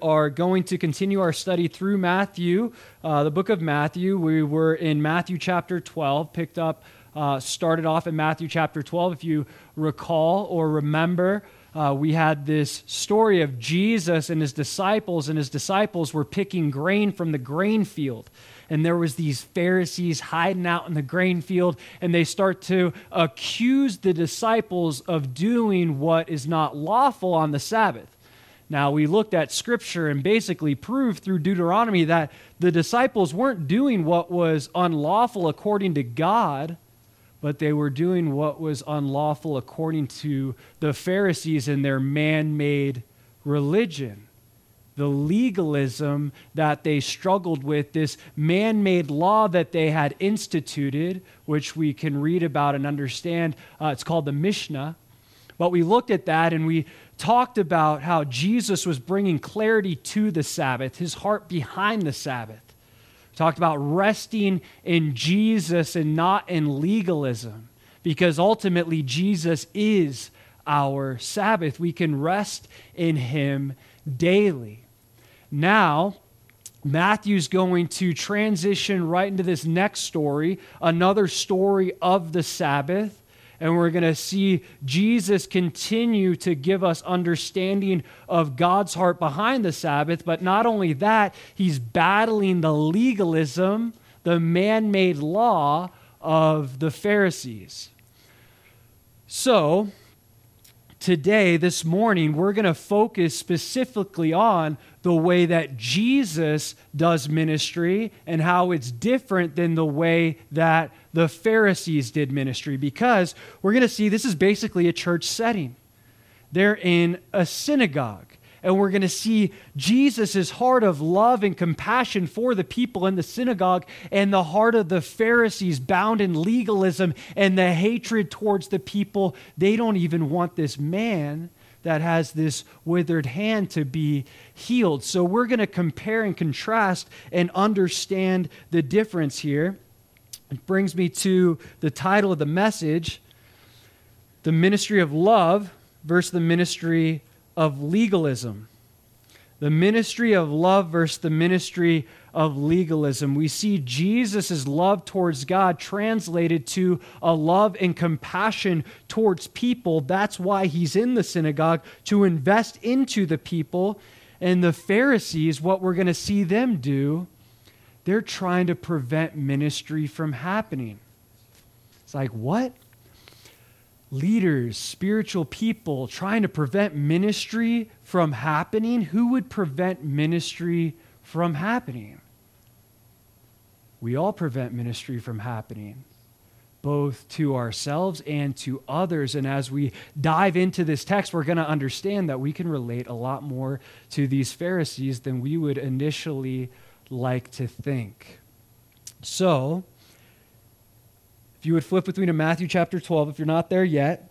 are going to continue our study through Matthew, uh, the book of Matthew. We were in Matthew chapter 12, picked up, uh, started off in Matthew chapter 12. If you recall or remember, uh, we had this story of Jesus and his disciples, and his disciples were picking grain from the grain field. And there was these Pharisees hiding out in the grain field, and they start to accuse the disciples of doing what is not lawful on the Sabbath. Now, we looked at scripture and basically proved through Deuteronomy that the disciples weren't doing what was unlawful according to God, but they were doing what was unlawful according to the Pharisees and their man made religion. The legalism that they struggled with, this man made law that they had instituted, which we can read about and understand. Uh, it's called the Mishnah. But we looked at that and we talked about how Jesus was bringing clarity to the Sabbath, his heart behind the Sabbath. We talked about resting in Jesus and not in legalism, because ultimately Jesus is our Sabbath. We can rest in him daily. Now, Matthew's going to transition right into this next story, another story of the Sabbath and we're going to see Jesus continue to give us understanding of God's heart behind the Sabbath. But not only that, he's battling the legalism, the man made law of the Pharisees. So, today, this morning, we're going to focus specifically on the way that Jesus does ministry and how it's different than the way that the Pharisees did ministry because we're going to see this is basically a church setting. They're in a synagogue. And we're going to see Jesus' heart of love and compassion for the people in the synagogue and the heart of the Pharisees bound in legalism and the hatred towards the people. They don't even want this man that has this withered hand to be healed. So we're going to compare and contrast and understand the difference here. It brings me to the title of the message The Ministry of Love versus the Ministry of Legalism. The ministry of love versus the ministry of legalism. We see Jesus' love towards God translated to a love and compassion towards people. That's why he's in the synagogue to invest into the people. And the Pharisees, what we're going to see them do, they're trying to prevent ministry from happening. It's like, what? Leaders, spiritual people trying to prevent ministry from happening? Who would prevent ministry from happening. We all prevent ministry from happening, both to ourselves and to others. And as we dive into this text, we're going to understand that we can relate a lot more to these Pharisees than we would initially like to think. So, if you would flip with me to Matthew chapter 12, if you're not there yet,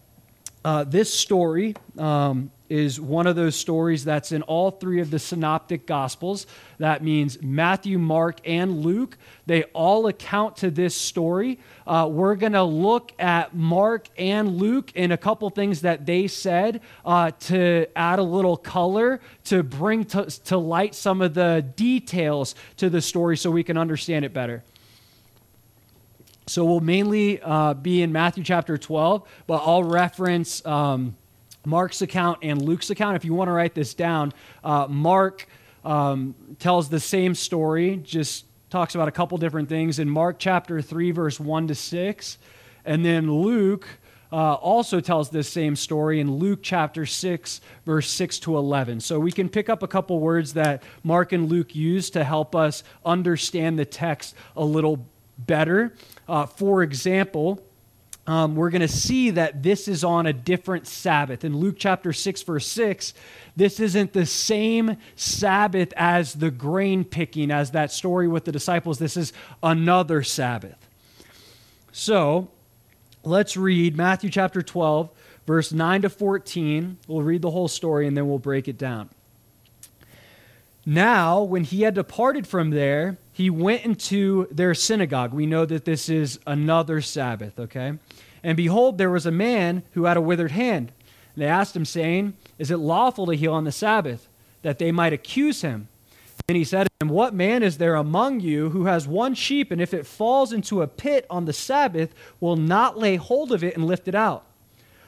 uh, this story um, is one of those stories that's in all three of the synoptic gospels. That means Matthew, Mark, and Luke. They all account to this story. Uh, we're going to look at Mark and Luke and a couple things that they said uh, to add a little color, to bring to, to light some of the details to the story so we can understand it better. So we'll mainly uh, be in Matthew chapter 12, but I'll reference. Um, Mark's account and Luke's account. If you want to write this down, uh, Mark um, tells the same story, just talks about a couple different things in Mark chapter 3, verse 1 to 6. And then Luke uh, also tells this same story in Luke chapter 6, verse 6 to 11. So we can pick up a couple words that Mark and Luke use to help us understand the text a little better. Uh, for example, um, we're going to see that this is on a different Sabbath. In Luke chapter 6, verse 6, this isn't the same Sabbath as the grain picking, as that story with the disciples. This is another Sabbath. So let's read Matthew chapter 12, verse 9 to 14. We'll read the whole story and then we'll break it down. Now, when he had departed from there, he went into their synagogue. We know that this is another Sabbath, okay? And behold, there was a man who had a withered hand. And they asked him, saying, Is it lawful to heal on the Sabbath? that they might accuse him. And he said to What man is there among you who has one sheep, and if it falls into a pit on the Sabbath, will not lay hold of it and lift it out?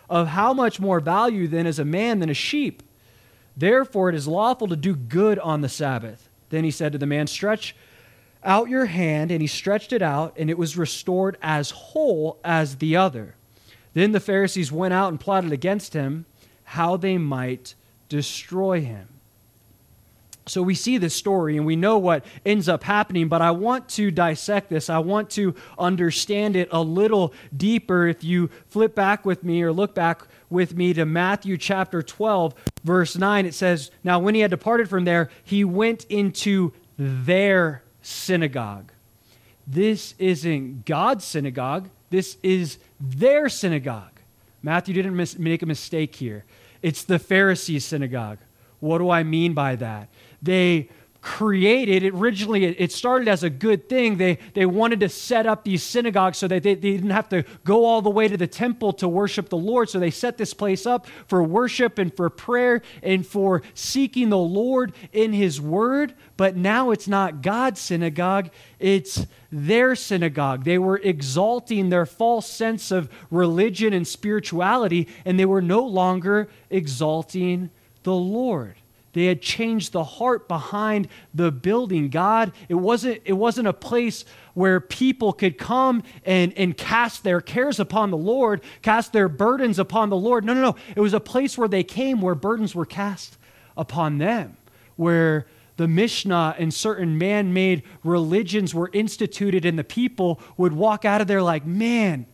Of how much more value then is a man than a sheep? Therefore it is lawful to do good on the Sabbath. Then he said to the man, Stretch out your hand. And he stretched it out, and it was restored as whole as the other. Then the Pharisees went out and plotted against him how they might destroy him. So we see this story and we know what ends up happening, but I want to dissect this. I want to understand it a little deeper. If you flip back with me or look back with me to Matthew chapter 12, verse 9, it says, Now when he had departed from there, he went into their synagogue. This isn't God's synagogue, this is their synagogue. Matthew didn't mis- make a mistake here. It's the Pharisees' synagogue. What do I mean by that? They created it originally it started as a good thing. They, they wanted to set up these synagogues so that they, they didn't have to go all the way to the temple to worship the lord. So they set this place up for worship and for prayer and for seeking the lord in his word. But now it's not god's synagogue it's their synagogue. They were exalting their false sense of religion and spirituality and they were no longer exalting the lord they had changed the heart behind the building. God, it wasn't, it wasn't a place where people could come and, and cast their cares upon the Lord, cast their burdens upon the Lord. No, no, no. It was a place where they came where burdens were cast upon them, where the Mishnah and certain man made religions were instituted, and the people would walk out of there like, man,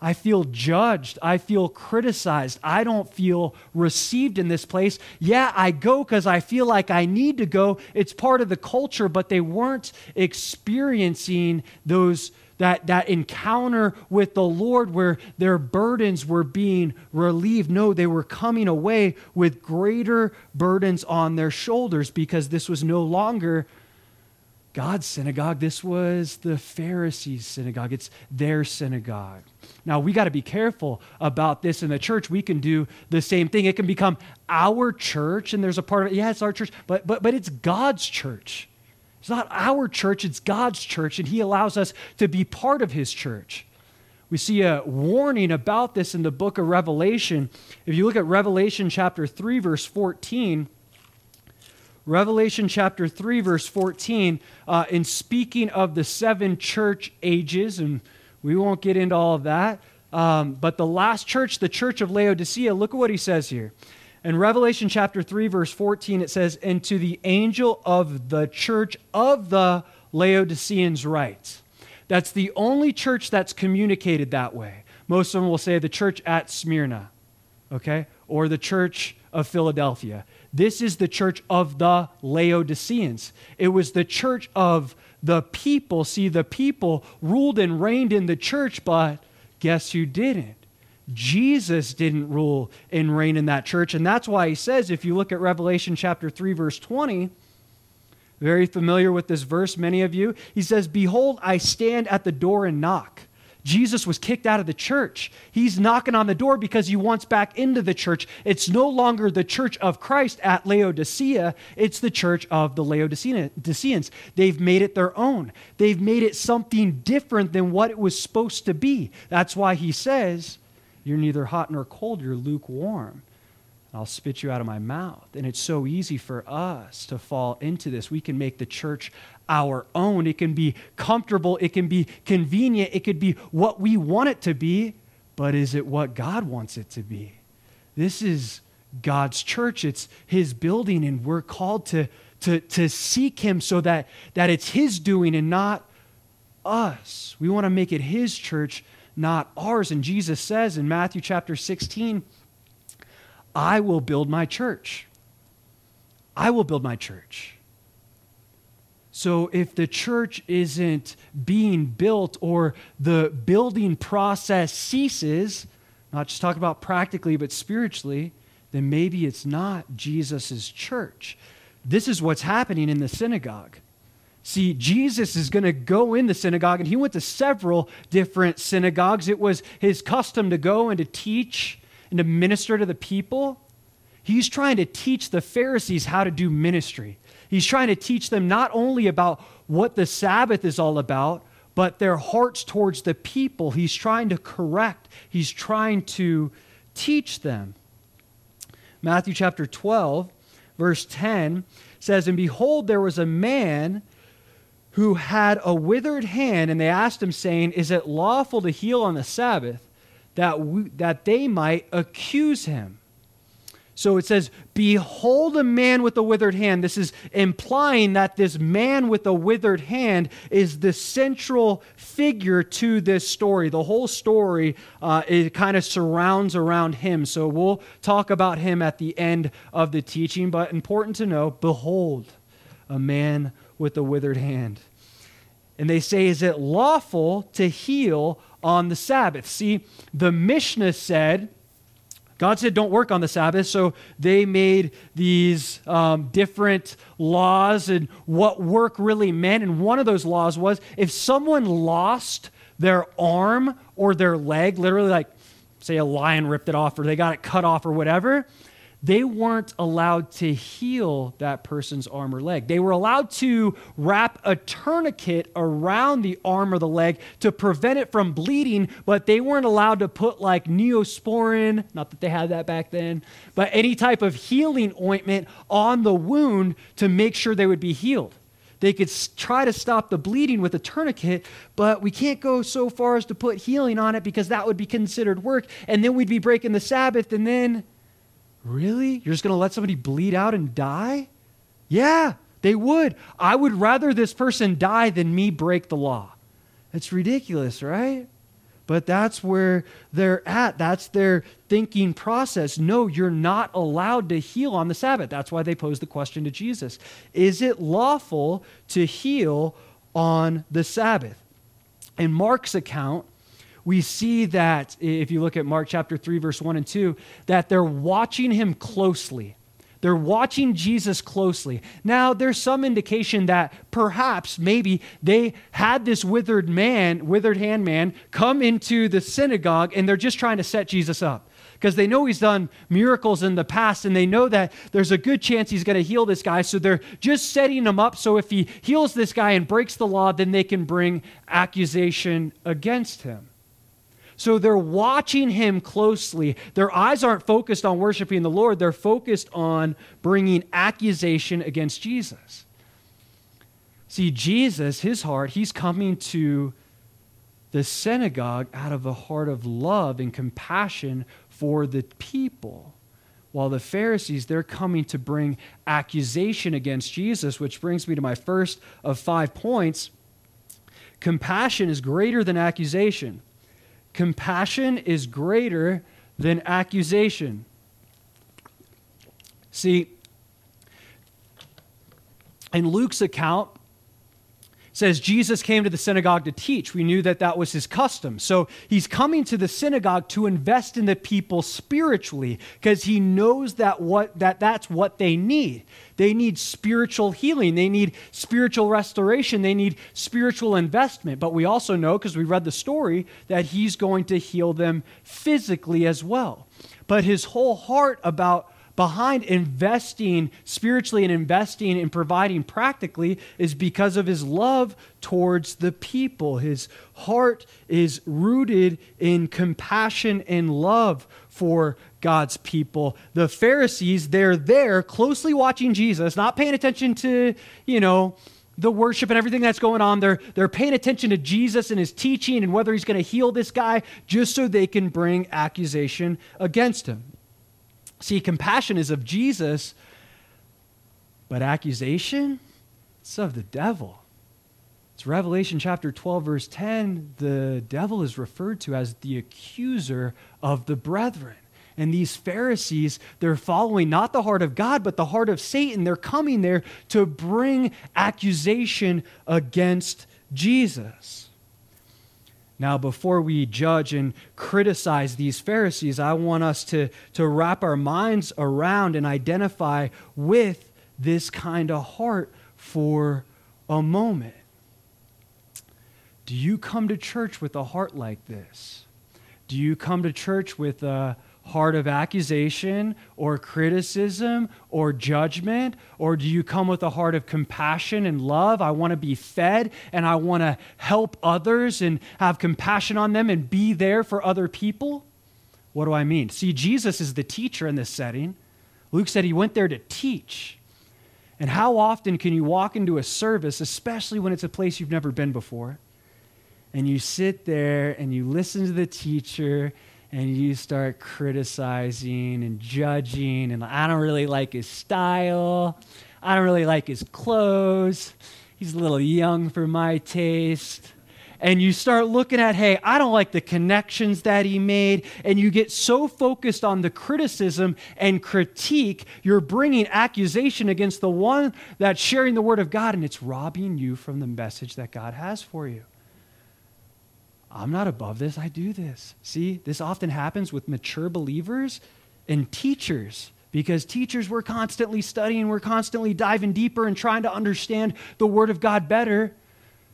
I feel judged. I feel criticized. I don't feel received in this place. Yeah, I go because I feel like I need to go. It's part of the culture, but they weren't experiencing those that, that encounter with the Lord where their burdens were being relieved. No, they were coming away with greater burdens on their shoulders because this was no longer God's synagogue. This was the Pharisees' synagogue. It's their synagogue. Now, we got to be careful about this in the church. We can do the same thing. It can become our church, and there's a part of it, yeah, it's our church, but, but, but it's God's church. It's not our church, it's God's church, and He allows us to be part of His church. We see a warning about this in the book of Revelation. If you look at Revelation chapter 3, verse 14, Revelation chapter 3, verse 14, uh, in speaking of the seven church ages, and we won't get into all of that, um, but the last church, the church of Laodicea, look at what he says here. In Revelation chapter 3, verse 14, it says, And to the angel of the church of the Laodiceans write. That's the only church that's communicated that way. Most of them will say the church at Smyrna, okay, or the church of Philadelphia. This is the church of the Laodiceans. It was the church of the people. See, the people ruled and reigned in the church, but guess who didn't? Jesus didn't rule and reign in that church. And that's why he says, if you look at Revelation chapter 3, verse 20, very familiar with this verse, many of you, he says, Behold, I stand at the door and knock. Jesus was kicked out of the church. He's knocking on the door because he wants back into the church. It's no longer the church of Christ at Laodicea, it's the church of the Laodiceans. They've made it their own, they've made it something different than what it was supposed to be. That's why he says, You're neither hot nor cold, you're lukewarm. I'll spit you out of my mouth. And it's so easy for us to fall into this. We can make the church our own. It can be comfortable, it can be convenient, it could be what we want it to be, but is it what God wants it to be? This is God's church, it's His building, and we're called to, to, to seek Him so that, that it's His doing and not us. We want to make it His church, not ours. And Jesus says in Matthew chapter 16, I will build my church. I will build my church. So, if the church isn't being built or the building process ceases, not just talking about practically, but spiritually, then maybe it's not Jesus' church. This is what's happening in the synagogue. See, Jesus is going to go in the synagogue, and he went to several different synagogues. It was his custom to go and to teach and to minister to the people. He's trying to teach the Pharisees how to do ministry. He's trying to teach them not only about what the Sabbath is all about, but their hearts towards the people. He's trying to correct, he's trying to teach them. Matthew chapter 12, verse 10 says, And behold, there was a man who had a withered hand, and they asked him, saying, Is it lawful to heal on the Sabbath? That, we, that they might accuse him. So it says, Behold a man with a withered hand. This is implying that this man with a withered hand is the central figure to this story. The whole story uh, it kind of surrounds around him. So we'll talk about him at the end of the teaching, but important to know behold a man with a withered hand. And they say, Is it lawful to heal on the Sabbath? See, the Mishnah said, God said, don't work on the Sabbath. So they made these um, different laws and what work really meant. And one of those laws was if someone lost their arm or their leg, literally, like, say, a lion ripped it off or they got it cut off or whatever, they weren't allowed to heal that person's arm or leg. They were allowed to wrap a tourniquet around the arm or the leg to prevent it from bleeding, but they weren't allowed to put like neosporin, not that they had that back then, but any type of healing ointment on the wound to make sure they would be healed. They could try to stop the bleeding with a tourniquet, but we can't go so far as to put healing on it because that would be considered work. And then we'd be breaking the Sabbath, and then Really? You're just going to let somebody bleed out and die? Yeah, they would. I would rather this person die than me break the law. It's ridiculous, right? But that's where they're at. That's their thinking process. No, you're not allowed to heal on the Sabbath. That's why they posed the question to Jesus Is it lawful to heal on the Sabbath? In Mark's account, we see that if you look at Mark chapter 3, verse 1 and 2, that they're watching him closely. They're watching Jesus closely. Now, there's some indication that perhaps, maybe, they had this withered man, withered hand man, come into the synagogue and they're just trying to set Jesus up because they know he's done miracles in the past and they know that there's a good chance he's going to heal this guy. So they're just setting him up so if he heals this guy and breaks the law, then they can bring accusation against him. So they're watching him closely. Their eyes aren't focused on worshiping the Lord, they're focused on bringing accusation against Jesus. See, Jesus, his heart, he's coming to the synagogue out of a heart of love and compassion for the people. While the Pharisees, they're coming to bring accusation against Jesus, which brings me to my first of five points. Compassion is greater than accusation. Compassion is greater than accusation. See, in Luke's account, says Jesus came to the synagogue to teach. We knew that that was his custom. So he's coming to the synagogue to invest in the people spiritually because he knows that what that that's what they need. They need spiritual healing, they need spiritual restoration, they need spiritual investment. But we also know because we read the story that he's going to heal them physically as well. But his whole heart about behind investing spiritually and investing and providing practically is because of his love towards the people. His heart is rooted in compassion and love for God's people. The Pharisees, they're there closely watching Jesus, not paying attention to, you know, the worship and everything that's going on. They're, they're paying attention to Jesus and his teaching and whether he's going to heal this guy just so they can bring accusation against him. See, compassion is of Jesus, but accusation, it's of the devil. It's Revelation chapter 12, verse 10. The devil is referred to as the accuser of the brethren. And these Pharisees, they're following not the heart of God, but the heart of Satan. They're coming there to bring accusation against Jesus. Now, before we judge and criticize these Pharisees, I want us to, to wrap our minds around and identify with this kind of heart for a moment. Do you come to church with a heart like this? Do you come to church with a heart of accusation or criticism or judgment? Or do you come with a heart of compassion and love? I want to be fed and I want to help others and have compassion on them and be there for other people? What do I mean? See, Jesus is the teacher in this setting. Luke said he went there to teach. And how often can you walk into a service, especially when it's a place you've never been before, and you sit there and you listen to the teacher and you start criticizing and judging, and I don't really like his style. I don't really like his clothes. He's a little young for my taste. And you start looking at, hey, I don't like the connections that he made. And you get so focused on the criticism and critique, you're bringing accusation against the one that's sharing the word of God, and it's robbing you from the message that God has for you. I'm not above this, I do this. See, this often happens with mature believers and teachers because teachers we're constantly studying, we're constantly diving deeper and trying to understand the Word of God better.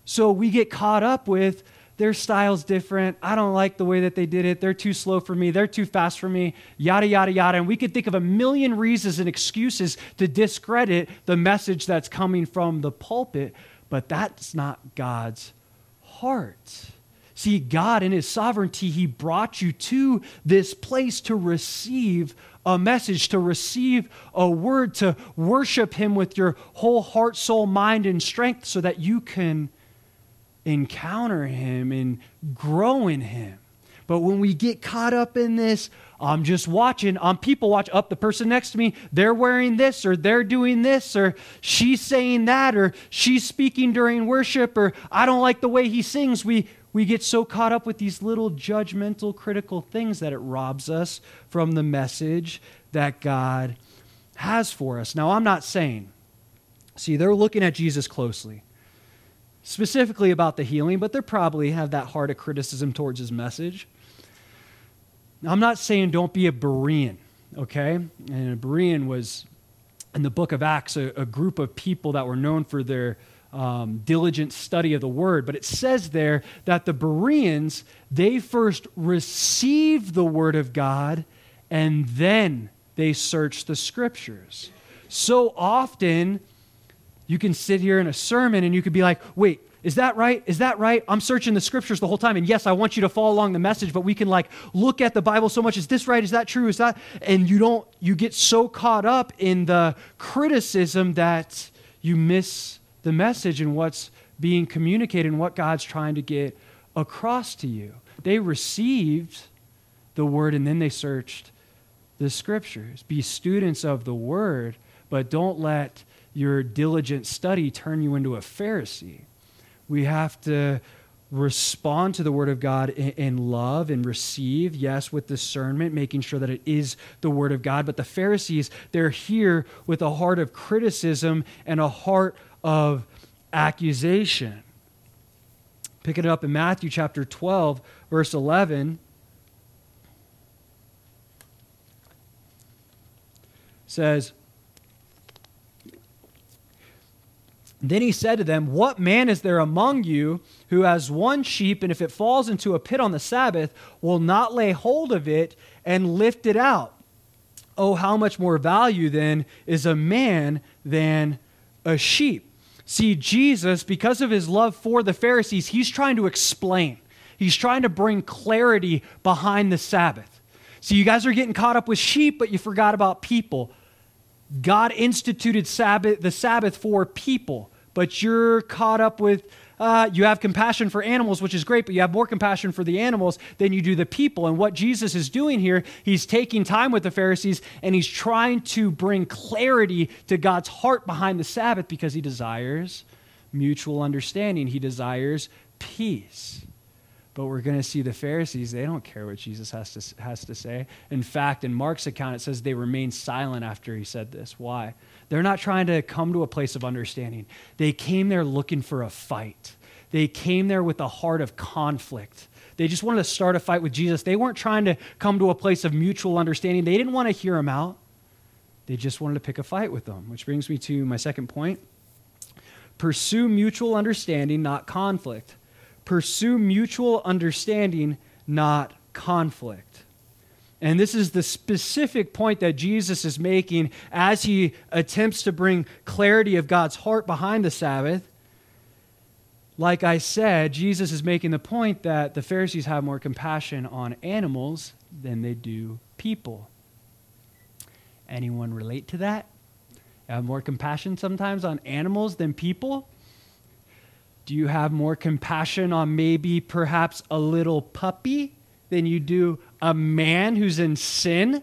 So we get caught up with their style's different. I don't like the way that they did it. They're too slow for me. They're too fast for me. Yada, yada, yada. And we could think of a million reasons and excuses to discredit the message that's coming from the pulpit, but that's not God's heart. See, God, in His sovereignty, He brought you to this place to receive a message, to receive a word, to worship Him with your whole heart, soul, mind, and strength so that you can encounter Him and grow in Him. But when we get caught up in this, I'm just watching. I'm people watch up the person next to me. They're wearing this, or they're doing this, or she's saying that, or she's speaking during worship, or I don't like the way he sings. We we get so caught up with these little judgmental, critical things that it robs us from the message that God has for us. Now, I'm not saying, see, they're looking at Jesus closely, specifically about the healing, but they probably have that heart of criticism towards his message. I'm not saying don't be a Berean, okay? And a Berean was, in the book of Acts, a, a group of people that were known for their um, diligent study of the word. But it says there that the Bereans, they first received the word of God and then they searched the scriptures. So often, you can sit here in a sermon and you could be like, wait, is that right? Is that right? I'm searching the scriptures the whole time. And yes, I want you to follow along the message, but we can like look at the Bible so much. Is this right? Is that true? Is that? And you don't, you get so caught up in the criticism that you miss the message and what's being communicated and what God's trying to get across to you. They received the word and then they searched the scriptures. Be students of the word, but don't let your diligent study turn you into a Pharisee. We have to respond to the word of God in, in, love and receive, yes, with discernment, making sure that it is the word of God. But the Pharisees, they're here with a heart of criticism and a heart of accusation. Picking it up in Matthew chapter 12, verse 11. says, Then he said to them, What man is there among you who has one sheep, and if it falls into a pit on the Sabbath, will not lay hold of it and lift it out? Oh, how much more value then is a man than a sheep? See, Jesus, because of his love for the Pharisees, he's trying to explain. He's trying to bring clarity behind the Sabbath. See, you guys are getting caught up with sheep, but you forgot about people. God instituted Sabbath, the Sabbath for people, but you're caught up with uh, you have compassion for animals, which is great, but you have more compassion for the animals than you do the people. And what Jesus is doing here, he's taking time with the Pharisees and he's trying to bring clarity to God's heart behind the Sabbath because he desires mutual understanding, he desires peace. But we're going to see the Pharisees, they don't care what Jesus has to, has to say. In fact, in Mark's account, it says they remained silent after he said this. Why? They're not trying to come to a place of understanding. They came there looking for a fight. They came there with a heart of conflict. They just wanted to start a fight with Jesus. They weren't trying to come to a place of mutual understanding. They didn't want to hear him out. They just wanted to pick a fight with them, which brings me to my second point. Pursue mutual understanding, not conflict. Pursue mutual understanding, not conflict. And this is the specific point that Jesus is making as he attempts to bring clarity of God's heart behind the Sabbath. Like I said, Jesus is making the point that the Pharisees have more compassion on animals than they do people. Anyone relate to that? Have more compassion sometimes on animals than people? Do you have more compassion on maybe perhaps a little puppy than you do a man who's in sin?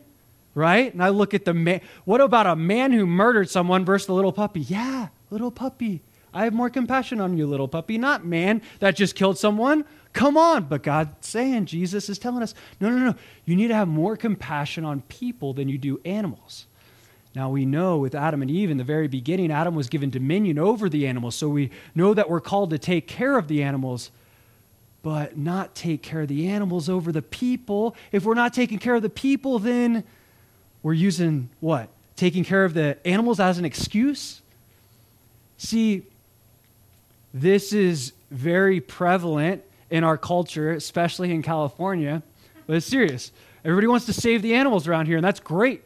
Right? And I look at the man. What about a man who murdered someone versus the little puppy? Yeah, little puppy. I have more compassion on you, little puppy, not man that just killed someone. Come on. But God's saying, Jesus is telling us, no, no, no. You need to have more compassion on people than you do animals. Now we know with Adam and Eve in the very beginning, Adam was given dominion over the animals. So we know that we're called to take care of the animals, but not take care of the animals over the people. If we're not taking care of the people, then we're using what? Taking care of the animals as an excuse? See, this is very prevalent in our culture, especially in California. But it's serious. Everybody wants to save the animals around here, and that's great.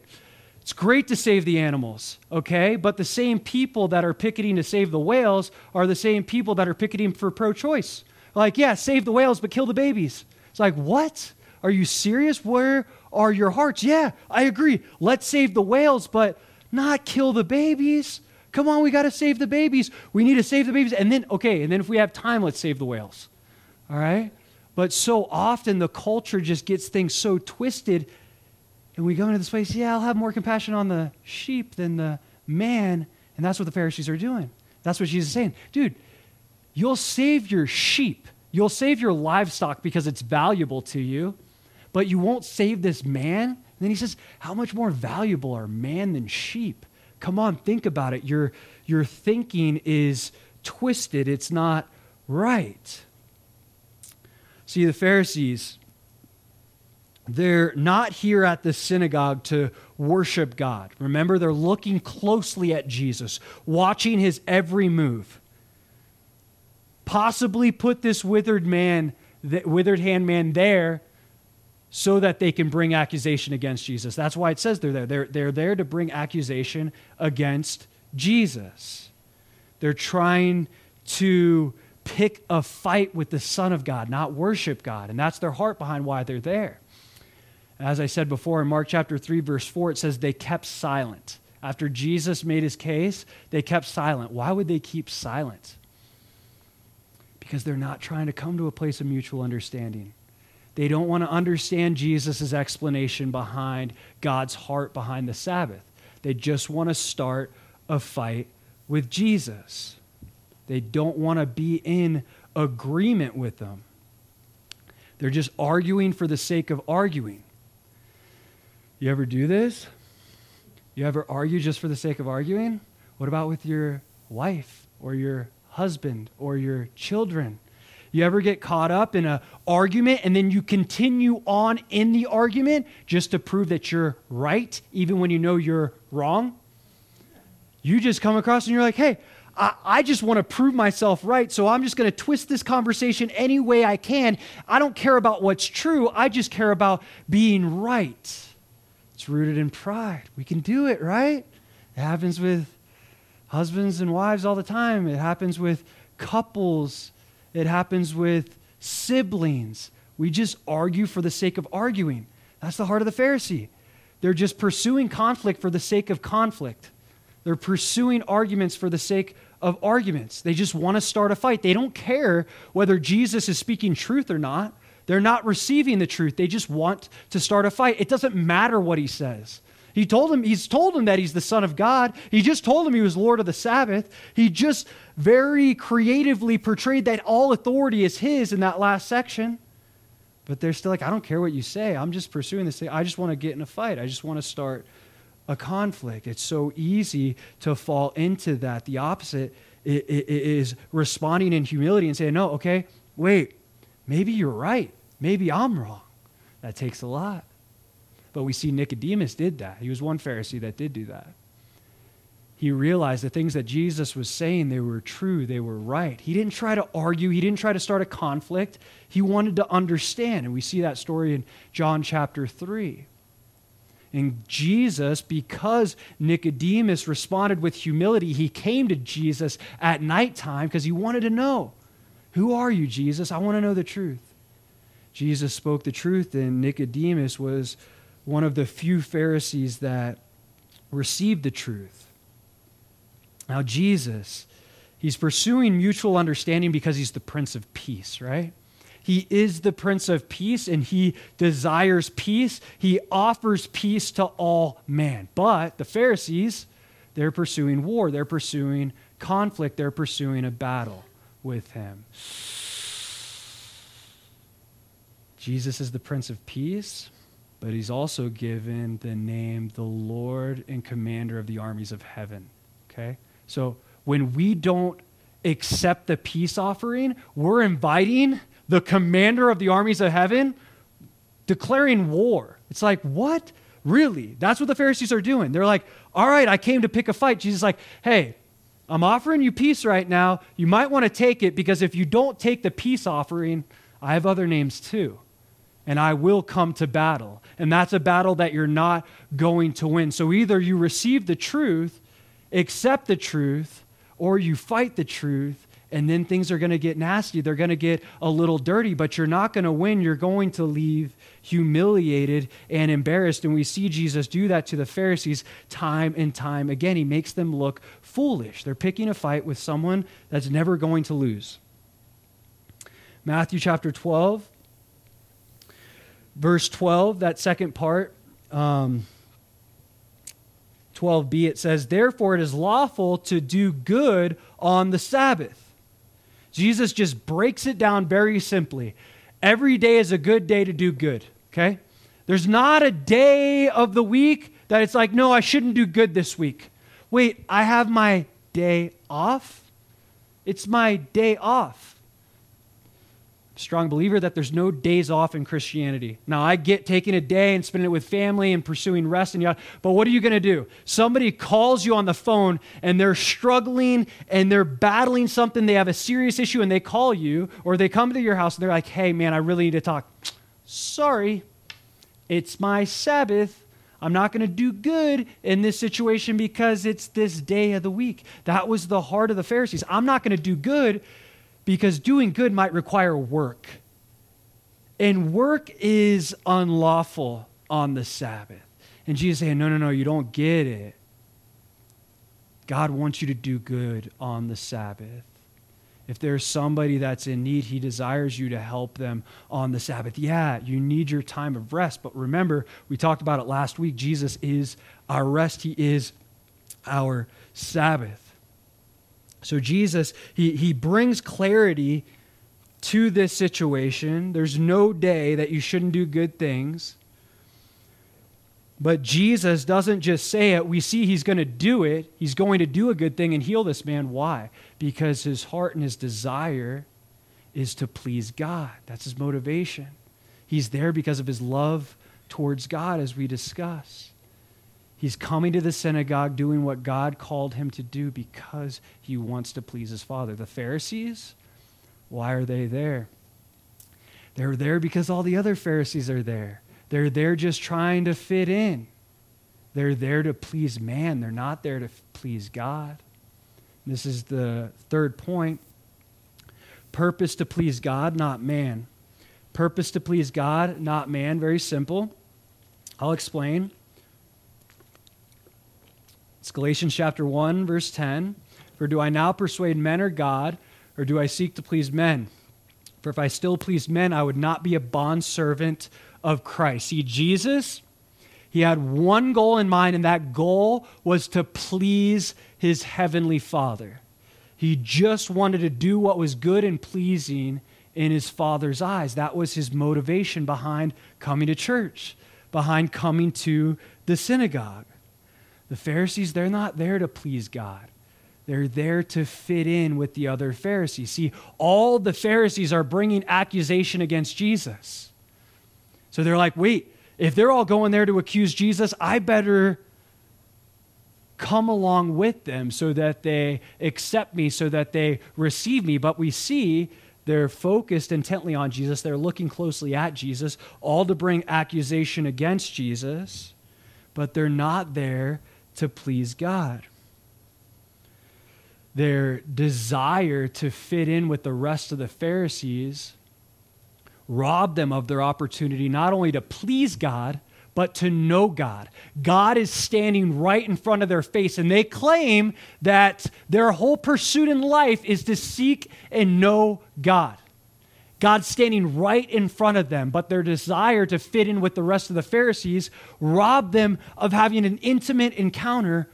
It's great to save the animals, okay? But the same people that are picketing to save the whales are the same people that are picketing for pro choice. Like, yeah, save the whales, but kill the babies. It's like, what? Are you serious? Where are your hearts? Yeah, I agree. Let's save the whales, but not kill the babies. Come on, we got to save the babies. We need to save the babies. And then, okay, and then if we have time, let's save the whales. All right? But so often the culture just gets things so twisted. And we go into this place, yeah, I'll have more compassion on the sheep than the man. And that's what the Pharisees are doing. That's what Jesus is saying. Dude, you'll save your sheep, you'll save your livestock because it's valuable to you, but you won't save this man. And then he says, How much more valuable are man than sheep? Come on, think about it. Your, your thinking is twisted, it's not right. See, the Pharisees, they're not here at the synagogue to worship God. Remember, they're looking closely at Jesus, watching his every move. Possibly put this withered man, withered hand man there so that they can bring accusation against Jesus. That's why it says they're there. They're, they're there to bring accusation against Jesus. They're trying to pick a fight with the Son of God, not worship God. And that's their heart behind why they're there. As I said before in Mark chapter 3, verse 4, it says they kept silent. After Jesus made his case, they kept silent. Why would they keep silent? Because they're not trying to come to a place of mutual understanding. They don't want to understand Jesus' explanation behind God's heart behind the Sabbath. They just want to start a fight with Jesus. They don't want to be in agreement with them. They're just arguing for the sake of arguing. You ever do this? You ever argue just for the sake of arguing? What about with your wife or your husband or your children? You ever get caught up in an argument and then you continue on in the argument just to prove that you're right, even when you know you're wrong? You just come across and you're like, hey, I, I just want to prove myself right, so I'm just going to twist this conversation any way I can. I don't care about what's true, I just care about being right. It's rooted in pride. We can do it, right? It happens with husbands and wives all the time, it happens with couples it happens with siblings. We just argue for the sake of arguing. That's the heart of the Pharisee. They're just pursuing conflict for the sake of conflict. They're pursuing arguments for the sake of arguments. They just want to start a fight. They don't care whether Jesus is speaking truth or not. They're not receiving the truth. They just want to start a fight. It doesn't matter what he says. He told him, he's told him that he's the Son of God. He just told him he was Lord of the Sabbath. He just very creatively portrayed that all authority is his in that last section. But they're still like, I don't care what you say. I'm just pursuing this thing. I just want to get in a fight. I just want to start a conflict. It's so easy to fall into that. The opposite is responding in humility and saying, No, okay, wait, maybe you're right. Maybe I'm wrong. That takes a lot. But we see Nicodemus did that. He was one Pharisee that did do that. He realized the things that Jesus was saying, they were true, they were right. He didn't try to argue, he didn't try to start a conflict. He wanted to understand. And we see that story in John chapter 3. And Jesus, because Nicodemus responded with humility, he came to Jesus at nighttime because he wanted to know, Who are you, Jesus? I want to know the truth. Jesus spoke the truth, and Nicodemus was one of the few Pharisees that received the truth. Now, Jesus, he's pursuing mutual understanding because he's the Prince of Peace, right? He is the Prince of Peace and he desires peace. He offers peace to all man. But the Pharisees, they're pursuing war, they're pursuing conflict, they're pursuing a battle with him. Jesus is the Prince of Peace, but he's also given the name the Lord and Commander of the armies of heaven. Okay? So when we don't accept the peace offering, we're inviting the commander of the armies of heaven, declaring war. It's like, what? Really? That's what the Pharisees are doing. They're like, all right, I came to pick a fight. Jesus is like, hey, I'm offering you peace right now. You might want to take it because if you don't take the peace offering, I have other names too. And I will come to battle. And that's a battle that you're not going to win. So either you receive the truth, accept the truth, or you fight the truth and then things are going to get nasty. They're going to get a little dirty, but you're not going to win. You're going to leave humiliated and embarrassed. And we see Jesus do that to the Pharisees time and time again. He makes them look foolish. They're picking a fight with someone that's never going to lose. Matthew chapter 12, verse 12, that second part. Um, 12b, it says, Therefore it is lawful to do good on the Sabbath Jesus just breaks it down very simply. Every day is a good day to do good, okay? There's not a day of the week that it's like, no, I shouldn't do good this week. Wait, I have my day off? It's my day off strong believer that there's no days off in Christianity. Now, I get taking a day and spending it with family and pursuing rest and yada, but what are you going to do? Somebody calls you on the phone and they're struggling and they're battling something, they have a serious issue and they call you or they come to your house and they're like, "Hey man, I really need to talk." Sorry. It's my Sabbath. I'm not going to do good in this situation because it's this day of the week. That was the heart of the Pharisees. I'm not going to do good because doing good might require work. And work is unlawful on the Sabbath. And Jesus saying, No, no, no, you don't get it. God wants you to do good on the Sabbath. If there's somebody that's in need, He desires you to help them on the Sabbath. Yeah, you need your time of rest, but remember, we talked about it last week. Jesus is our rest, He is our Sabbath. So Jesus, he, he brings clarity to this situation. There's no day that you shouldn't do good things. But Jesus doesn't just say it. We see he's going to do it. He's going to do a good thing and heal this man. Why? Because his heart and his desire is to please God. That's his motivation. He's there because of his love towards God, as we discuss. He's coming to the synagogue doing what God called him to do because he wants to please his Father. The Pharisees, why are they there? They're there because all the other Pharisees are there. They're there just trying to fit in. They're there to please man, they're not there to please God. This is the third point purpose to please God, not man. Purpose to please God, not man. Very simple. I'll explain. It's Galatians chapter 1, verse 10. For do I now persuade men or God, or do I seek to please men? For if I still please men, I would not be a bondservant of Christ. See, Jesus, he had one goal in mind, and that goal was to please his heavenly Father. He just wanted to do what was good and pleasing in his Father's eyes. That was his motivation behind coming to church, behind coming to the synagogue. The Pharisees, they're not there to please God. They're there to fit in with the other Pharisees. See, all the Pharisees are bringing accusation against Jesus. So they're like, wait, if they're all going there to accuse Jesus, I better come along with them so that they accept me, so that they receive me. But we see they're focused intently on Jesus. They're looking closely at Jesus, all to bring accusation against Jesus. but they're not there to please God. Their desire to fit in with the rest of the Pharisees robbed them of their opportunity not only to please God, but to know God. God is standing right in front of their face, and they claim that their whole pursuit in life is to seek and know God. God's standing right in front of them, but their desire to fit in with the rest of the Pharisees robbed them of having an intimate encounter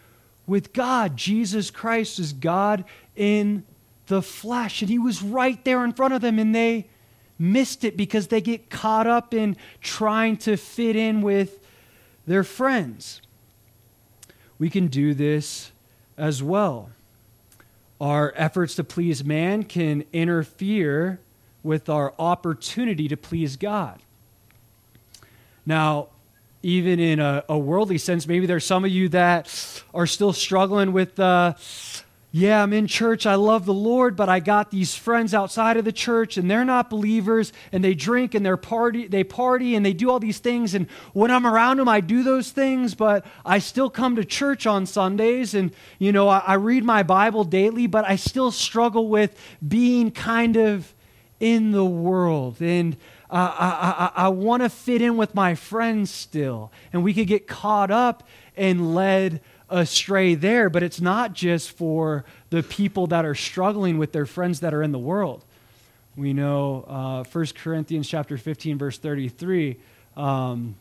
with God. Jesus Christ is God in the flesh, and He was right there in front of them, and they missed it because they get caught up in trying to fit in with their friends. We can do this as well. Our efforts to please man can interfere with our opportunity to please God. Now, even in a, a worldly sense, maybe there's some of you that are still struggling with uh, yeah, I'm in church. I love the Lord, but I got these friends outside of the church and they're not believers and they drink and they party, they party and they do all these things and when I'm around them I do those things, but I still come to church on Sundays and you know, I, I read my Bible daily, but I still struggle with being kind of in the world and uh, I, I, I want to fit in with my friends still. And we could get caught up and led astray there, but it's not just for the people that are struggling with their friends that are in the world. We know uh, 1 Corinthians chapter 15, verse 33, um,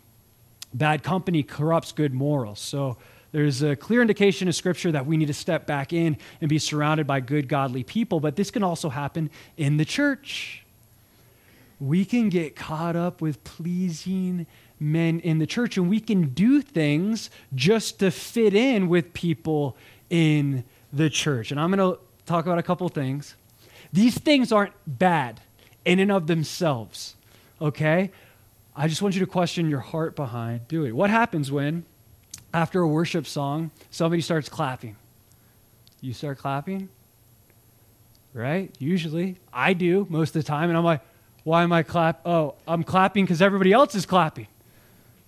bad company corrupts good morals. So there's a clear indication in Scripture that we need to step back in and be surrounded by good, godly people, but this can also happen in the church. We can get caught up with pleasing men in the church, and we can do things just to fit in with people in the church. And I'm going to talk about a couple things. These things aren't bad in and of themselves, okay? I just want you to question your heart behind doing it. What happens when, after a worship song, somebody starts clapping? You start clapping? Right? Usually. I do most of the time. And I'm like, why am I clap? Oh, I'm clapping because everybody else is clapping.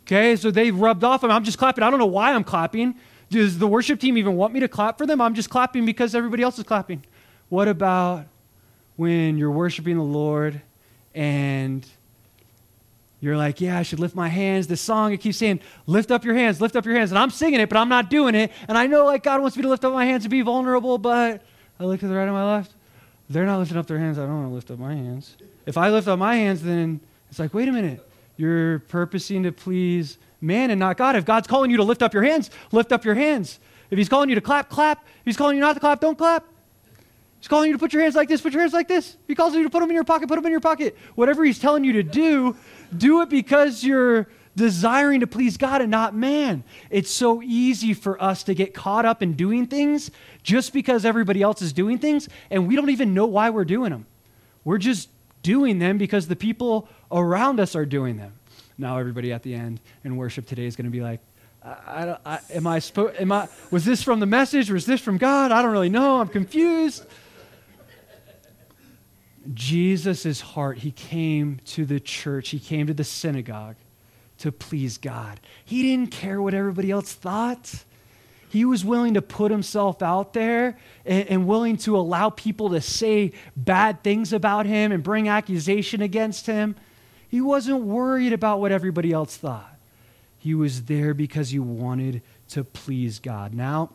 Okay, so they've rubbed off. I'm just clapping. I don't know why I'm clapping. Does the worship team even want me to clap for them? I'm just clapping because everybody else is clapping. What about when you're worshiping the Lord and you're like, yeah, I should lift my hands. This song, it keeps saying, lift up your hands, lift up your hands. And I'm singing it, but I'm not doing it. And I know like God wants me to lift up my hands and be vulnerable, but I look to the right and my left. They're not lifting up their hands. I don't want to lift up my hands. If I lift up my hands, then it's like, wait a minute. You're purposing to please man and not God. If God's calling you to lift up your hands, lift up your hands. If He's calling you to clap, clap. If He's calling you not to clap, don't clap. He's calling you to put your hands like this, put your hands like this. He calls you to put them in your pocket, put them in your pocket. Whatever He's telling you to do, do it because you're desiring to please God and not man. It's so easy for us to get caught up in doing things just because everybody else is doing things, and we don't even know why we're doing them. We're just doing them because the people around us are doing them. Now everybody at the end in worship today is going to be like, I, I, I, am I, spo- am I, was this from the message? Was this from God? I don't really know. I'm confused. Jesus' heart, he came to the church, he came to the synagogue to please God. He didn't care what everybody else thought. He was willing to put himself out there and, and, willing to allow people to say bad things about him and bring accusation against him. He wasn't worried about what everybody else thought. He was there because he wanted to please God. Now,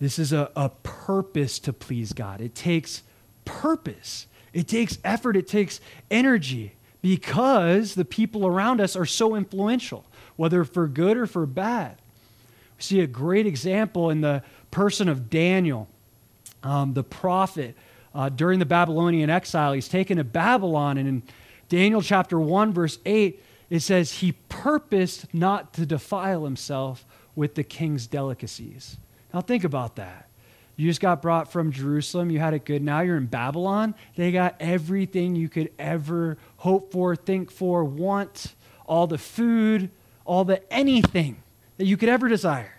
this is a, a purpose to please God. It takes purpose, it takes effort, it takes energy because the people around us are so influential, whether for good or for bad. We see a great example in the person of Daniel, um, the prophet. Uh, during the Babylonian exile, he's taken to Babylon, and in Daniel chapter 1, verse 8, it says, He purposed not to defile himself with the king's delicacies. Now, think about that. You just got brought from Jerusalem. You had it good. Now you're in Babylon. They got everything you could ever hope for, think for, want, all the food, all the anything that you could ever desire.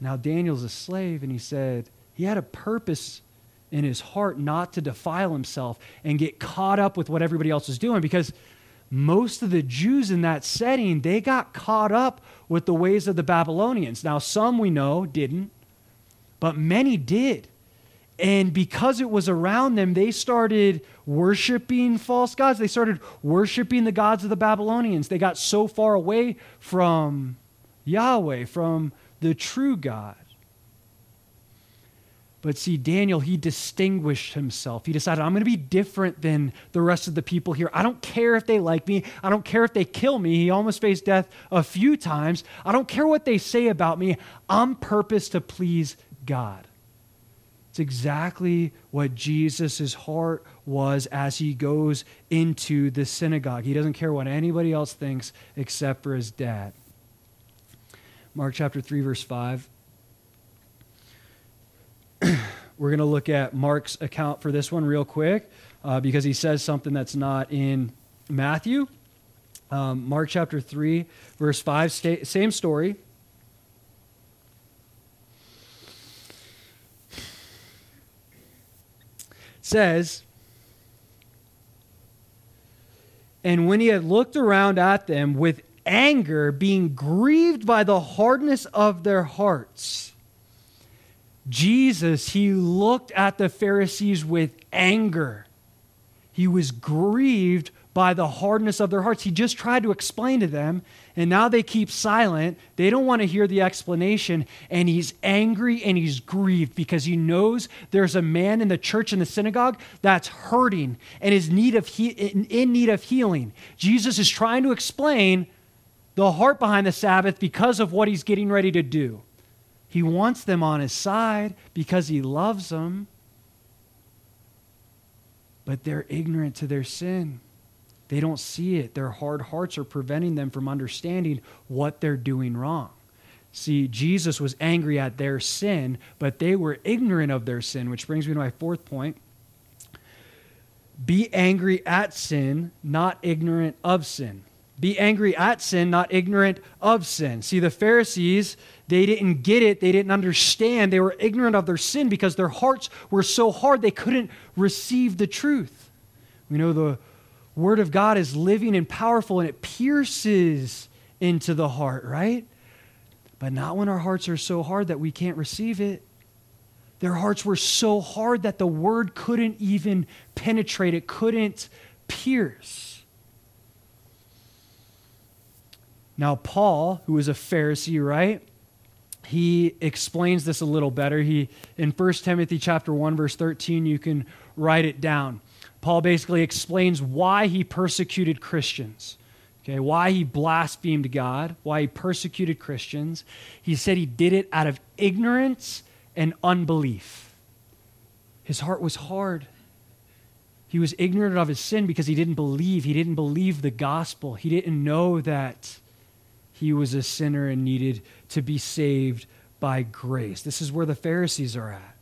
Now, Daniel's a slave, and he said he had a purpose in his heart not to defile himself and get caught up with what everybody else is doing because most of the Jews in that setting, they got caught up with the ways of the Babylonians. Now, some we know didn't, but many did. And because it was around them, they started worshiping false gods. They started worshiping the gods of the Babylonians. They got so far away from Yahweh, from the true God. But see, Daniel, he distinguished himself. He decided, I'm going to be different than the rest of the people here. I don't care if they like me. I don't care if they kill me. He almost faced death a few times. I don't care what they say about me. I'm purpose to please God. It's exactly what Jesus' heart was as he goes into the synagogue. He doesn't care what anybody else thinks except for his dad. Mark chapter 3, verse 5. We're going to look at Mark's account for this one real quick uh, because he says something that's not in Matthew. Um, Mark chapter 3, verse 5, sta- same story. Says, And when he had looked around at them with anger, being grieved by the hardness of their hearts, Jesus, he looked at the Pharisees with anger. He was grieved by the hardness of their hearts. He just tried to explain to them, and now they keep silent. They don't want to hear the explanation, and he's angry and he's grieved because he knows there's a man in the church in the synagogue that's hurting and is need of he- in need of healing. Jesus is trying to explain the heart behind the Sabbath because of what he's getting ready to do. He wants them on his side because he loves them. But they're ignorant to their sin. They don't see it. Their hard hearts are preventing them from understanding what they're doing wrong. See, Jesus was angry at their sin, but they were ignorant of their sin, which brings me to my fourth point. Be angry at sin, not ignorant of sin. Be angry at sin, not ignorant of sin. See, the Pharisees, they didn't get it. They didn't understand. They were ignorant of their sin because their hearts were so hard they couldn't receive the truth. We know the Word of God is living and powerful and it pierces into the heart, right? But not when our hearts are so hard that we can't receive it. Their hearts were so hard that the Word couldn't even penetrate, it couldn't pierce. Now, Paul, who was a Pharisee, right? He explains this a little better. He in 1 Timothy chapter 1 verse 13 you can write it down. Paul basically explains why he persecuted Christians. Okay, why he blasphemed God, why he persecuted Christians. He said he did it out of ignorance and unbelief. His heart was hard. He was ignorant of his sin because he didn't believe. He didn't believe the gospel. He didn't know that he was a sinner and needed to be saved by grace. This is where the Pharisees are at.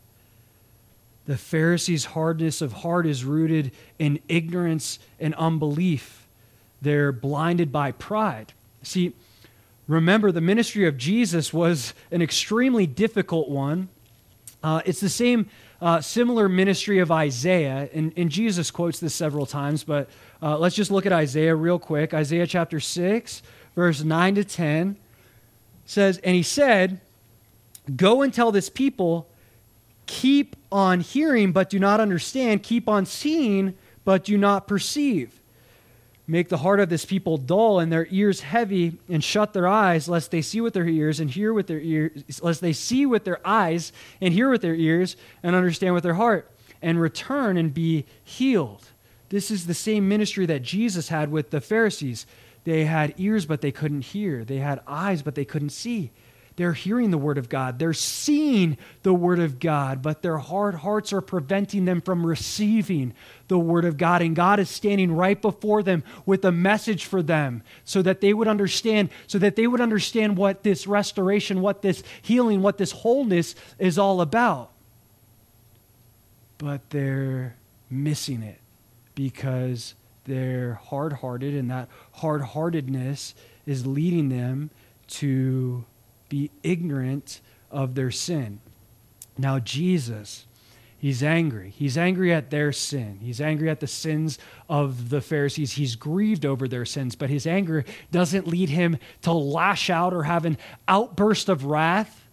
The Pharisees' hardness of heart is rooted in ignorance and unbelief. They're blinded by pride. See, remember, the ministry of Jesus was an extremely difficult one. Uh, it's the same, uh, similar ministry of Isaiah, and, and, Jesus quotes this several times, but uh, let's just look at Isaiah real quick. Isaiah chapter 6, verse 9 to 10 says, And he said, Go and tell this people, keep on hearing, but do not understand, keep on seeing, but do not perceive. Make the heart of this people dull and their ears heavy, and shut their eyes, lest they see with their ears and hear with their ears, lest they see with their eyes and hear with their ears and understand with their heart, and return and be healed. This is the same ministry that Jesus had with the Pharisees. They had ears, but they couldn't hear. They had eyes, but they couldn't see. They're hearing the Word of God. They're seeing the Word of God, but their hard hearts are preventing them from receiving the Word of God. And God is standing right before them with a message for them so that they would understand, so that they would understand what this restoration, what this healing, what this wholeness is all about. But they're missing it because they're hard hearted, and that hard heartedness is leading them to be ignorant of their sin. Now, Jesus, He's angry. He's angry at their sin. He's angry at the sins of the Pharisees. He's grieved over their sins, but his anger doesn't lead him to lash out or have an outburst of wrath.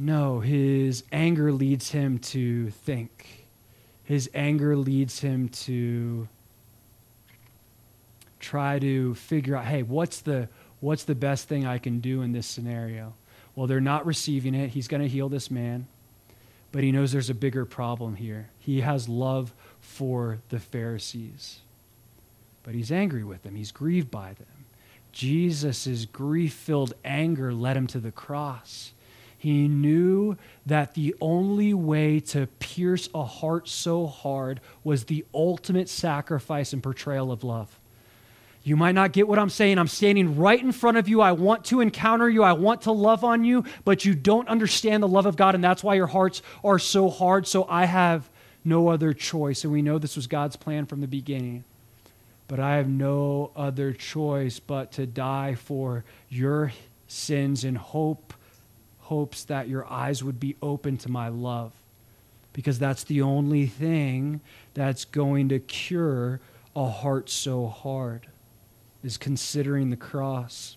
No, his anger leads him to think. His anger leads him to try to figure out, hey, what's the what's the best thing I can do in this scenario? Well, they're not receiving it. He's going to heal this man but he knows there's a bigger problem here. He has love for the Pharisees, but he's angry with them, he's grieved by them. Jesus' grief filled anger led him to the cross. He knew that the only way to pierce a heart so hard was the ultimate sacrifice and portrayal of love. You might not get what I'm saying. I'm standing right in front of you. I want to encounter you. I want to love on you, but you don't understand the love of God, and that's why your hearts are so hard. So I have no other choice. And we know this was God's plan from the beginning. But I have no other choice but to die for your sins in hope, hopes that your eyes would be open to my love. Because that's the only thing that's going to cure a heart so hard is considering the cross.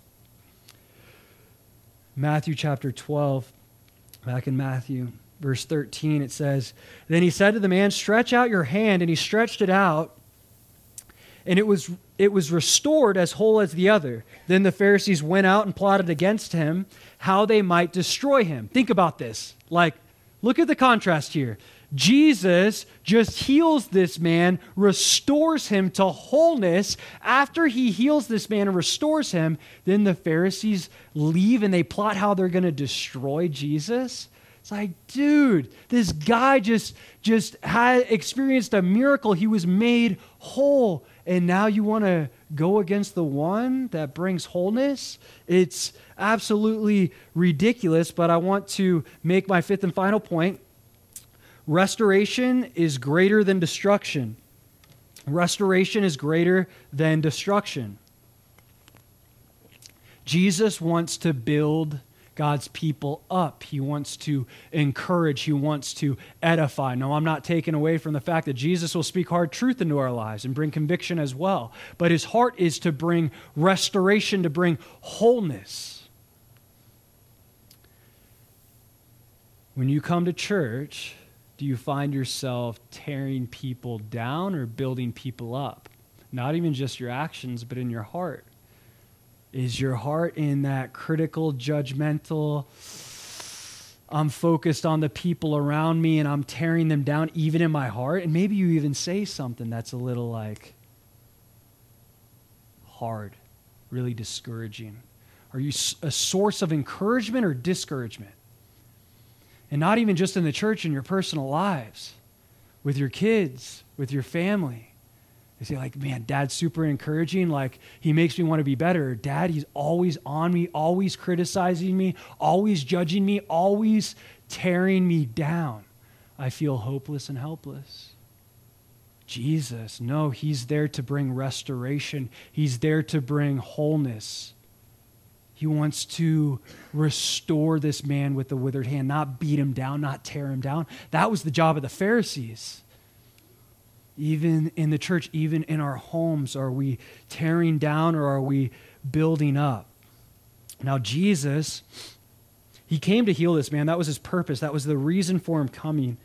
Matthew chapter 12, back in Matthew, verse 13, it says, Then he said to the man, Stretch out your hand. And he stretched it out, and it was, it was restored as whole as the other. Then the Pharisees went out and plotted against him how they might destroy him. Think about this. Like, look at the contrast here. Jesus just heals this man, restores him to wholeness. After he heals this man and restores him, then the Pharisees leave and they plot how they're going to destroy Jesus. It's like, dude, this guy just just had experienced a miracle. He was made whole, and now you want to go against the one that brings wholeness? It's absolutely ridiculous, but I want to make my fifth and final point Restoration is greater than destruction. Restoration is greater than destruction. Jesus wants to build God's people up. He wants to encourage. He wants to edify. No, I'm not taking away from the fact that Jesus will speak hard truth into our lives and bring conviction as well. But his heart is to bring restoration, to bring wholeness. When you come to church, do you find yourself tearing people down or building people up? Not even just your actions, but in your heart. Is your heart in that critical, judgmental, I'm focused on the people around me and I'm tearing them down, even in my heart? And maybe you even say something that's a little like hard, really discouraging. Are you a source of encouragement or discouragement? And not even just in the church, in your personal lives, with your kids, with your family. They say, like, man, dad's super encouraging. Like, he makes me want to be better. Dad, he's always on me, always criticizing me, always judging me, always tearing me down. I feel hopeless and helpless. Jesus, no, he's there to bring restoration, he's there to bring wholeness. He wants to restore this man with the withered hand, not beat him down, not tear him down. That was the job of the Pharisees. Even in the church, even in our homes, are we tearing down or are we building up? Now, Jesus, he came to heal this man. That was his purpose, that was the reason for him coming.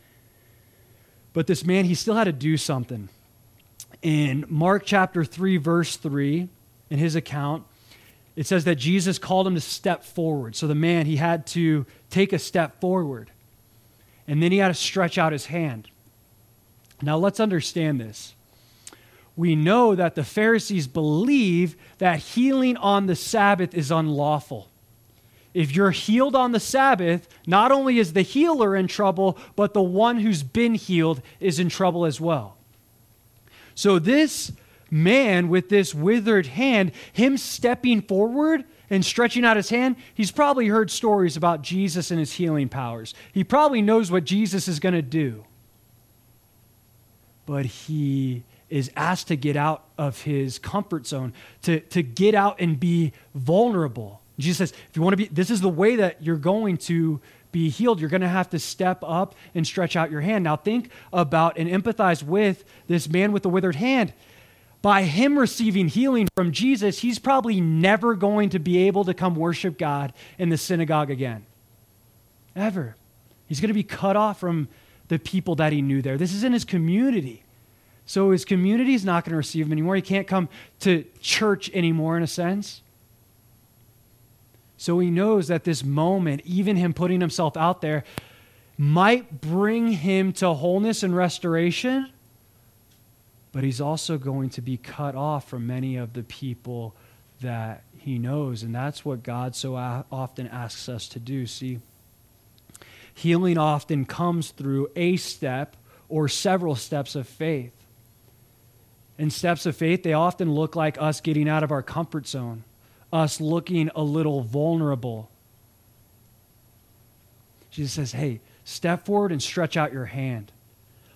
But this man, he still had to do something. In Mark chapter 3, verse 3, in his account, it says that Jesus called him to step forward. So the man, he had to take a step forward. And then he had to stretch out his hand. Now let's understand this. We know that the Pharisees believe that healing on the Sabbath is unlawful. If you're healed on the Sabbath, not only is the healer in trouble, but the one who's been healed is in trouble as well. So this man with this withered hand, him stepping forward and stretching out his hand, he's probably heard stories about Jesus and his healing powers. He probably knows what Jesus is going to do. But he is asked to get out of his comfort zone, to, to get out and be vulnerable. Jesus says, if you want to be, this is the way that you're going to be healed. You're going to have to step up and stretch out your hand. Now, think about and empathize with this man with the withered hand. By him receiving healing from Jesus, he's probably never going to be able to come worship God in the synagogue again. Ever. He's going to be cut off from the people that he knew there. This is in his community. So his community is not going to receive him anymore. He can't come to church anymore, in a sense. So he knows that this moment, even him putting himself out there, might bring him to wholeness and restoration, but he's also going to be cut off from many of the people that he knows. And that's what God so often asks us to do. See, healing often comes through a step or several steps of faith. And steps of faith, they often look like us getting out of our comfort zone us looking a little vulnerable. Jesus says, hey, step forward and stretch out your hand.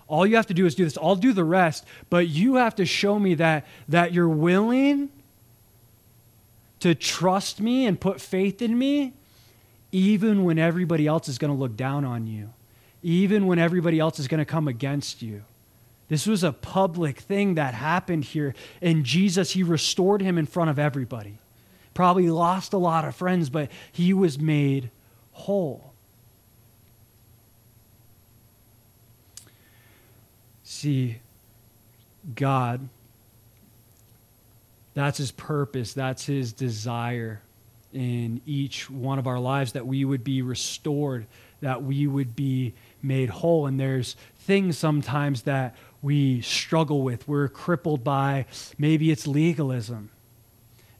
All you have to do is do this. I'll do the rest, but you have to show me that, that you're willing to trust me and put faith in me, even when everybody else is going to look down on you, even when everybody else is going to come against you. This was a public thing that happened here. And Jesus, he restored him in front of everybody probably lost a lot of friends, but he was made whole. See, God, that's his purpose, that's his desire in each one of our lives that we would be restored, that we would be made whole. And there's things sometimes that we struggle with, we're crippled by. Maybe it's legalism.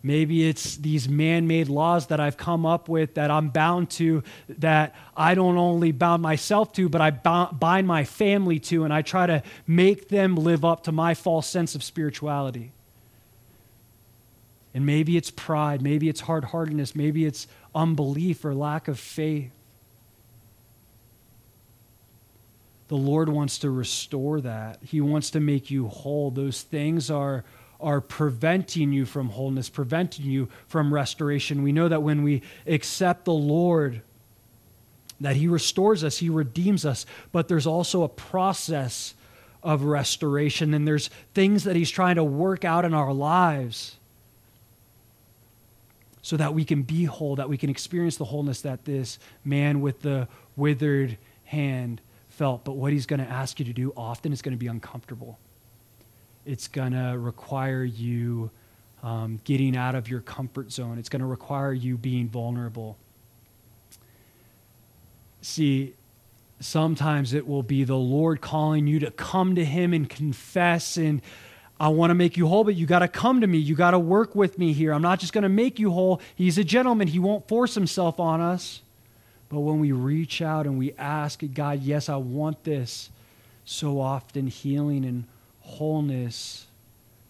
Maybe it's these man made laws that I've come up with that I'm bound to, that I don't only bound myself to, but I bind my family to, and I try to make them live up to my false sense of spirituality. And maybe it's pride, maybe it's hard heartedness, maybe it's unbelief or lack of faith. The Lord wants to restore that. He wants to make you whole. Those things are are preventing you from wholeness, preventing you from restoration. We know that when we accept the Lord, that He restores us, He redeems us, but there's also a process of restoration, and there's things that He's trying to work out in our lives so that we can be whole, that we can experience the wholeness that this man with the withered hand felt. But what He's going to ask you to do often is going to be uncomfortable it's going to require you um, getting out of your comfort zone. It's going to require you being vulnerable. See, sometimes it will be the Lord calling you to come to Him and confess and I want to make you whole, but you got to come to me. You got to work with me here. I'm not just going to make you whole. He's a gentleman. He won't force himself on us. But when we reach out and we ask God, yes, I want this, so often healing and wholeness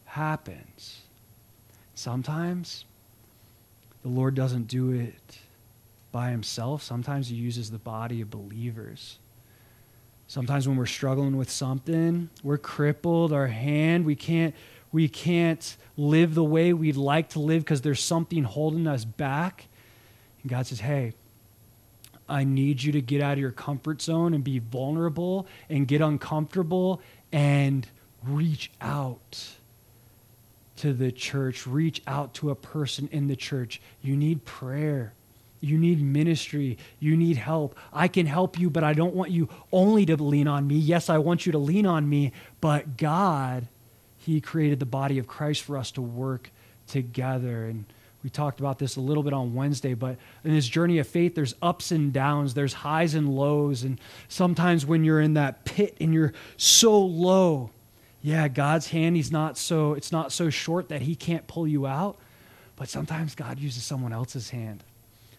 happens. Sometimes the Lord doesn't do it by himself. Sometimes he uses the body of believers. Sometimes when we're struggling with something, we're crippled, our hand, we can't we can't live the way we'd like to live because there's something holding us back. And God says, "Hey, I need you to get out of your comfort zone and be vulnerable and get uncomfortable and reach out to the church, reach out to a person in the church. You need prayer. You need ministry. You need help. I can help you, but I don't want you only to lean on me. Yes, I want you to lean on me, but God, He created the body of Christ for us to work together. And we talked about this a little bit on Wednesday, but in this journey of faith, there's ups and downs, there's highs and lows. And sometimes when you're in that pit and you're so low, yeah, God's hand, he's not so, it's not so short that he can't pull you out. But sometimes God uses someone else's hand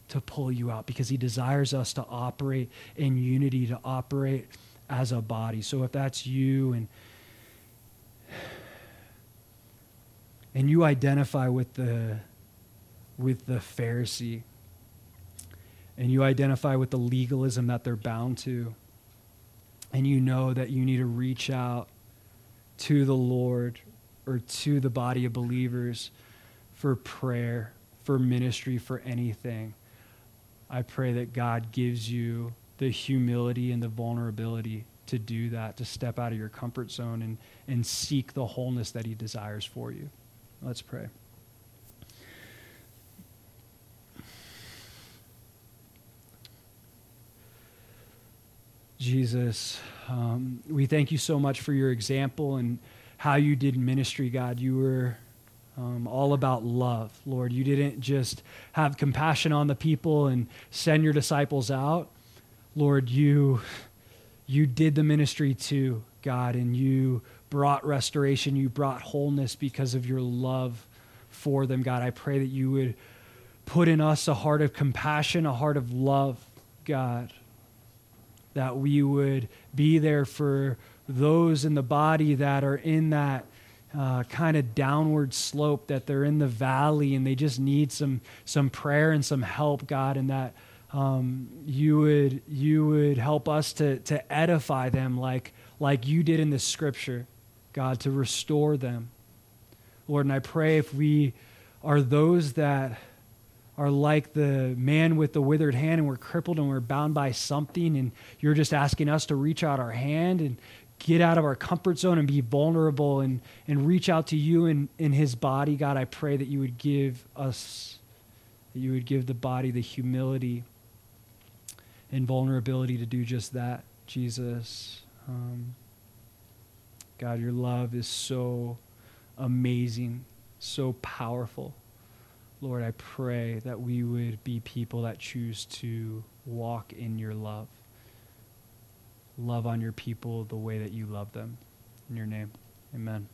to pull you out because he desires us to operate in unity, to operate as a body. So if that's you and and you identify with the with the Pharisee and you identify with the legalism that they're bound to and you know that you need to reach out to the Lord or to the body of believers for prayer, for ministry, for anything, I pray that God gives you the humility and the vulnerability to do that, to step out of your comfort zone and, and seek the wholeness that He desires for you. Let's pray. Jesus, um, we thank you so much for your example and how you did ministry, God. You were um, all about love, Lord. You didn't just have compassion on the people and send your disciples out. Lord, you, you did the ministry too, God, and you brought restoration. You brought wholeness because of your love for them, God. I pray that you would put in us a heart of compassion, a heart of love, God that we would be there for those in the body that are in that uh, kind of downward slope, that they're in the valley and they just need some some prayer and some help, God, and that um, you would you would help us to to edify them like like you did in the scripture, God, to restore them, Lord. And I pray if we are those that are like the man with the withered hand and we're crippled and we're bound by something and you're just asking us to reach out our hand and get out of our comfort zone and be vulnerable and, and reach out to you in, in his body. God i pray that you would give us that you would give the body the humility and vulnerability to do just that jesus. Um, god your love is so amazing so powerful Lord, I pray that we would be people that choose to walk in your love. Love on your people the way that you love them. In your name, amen.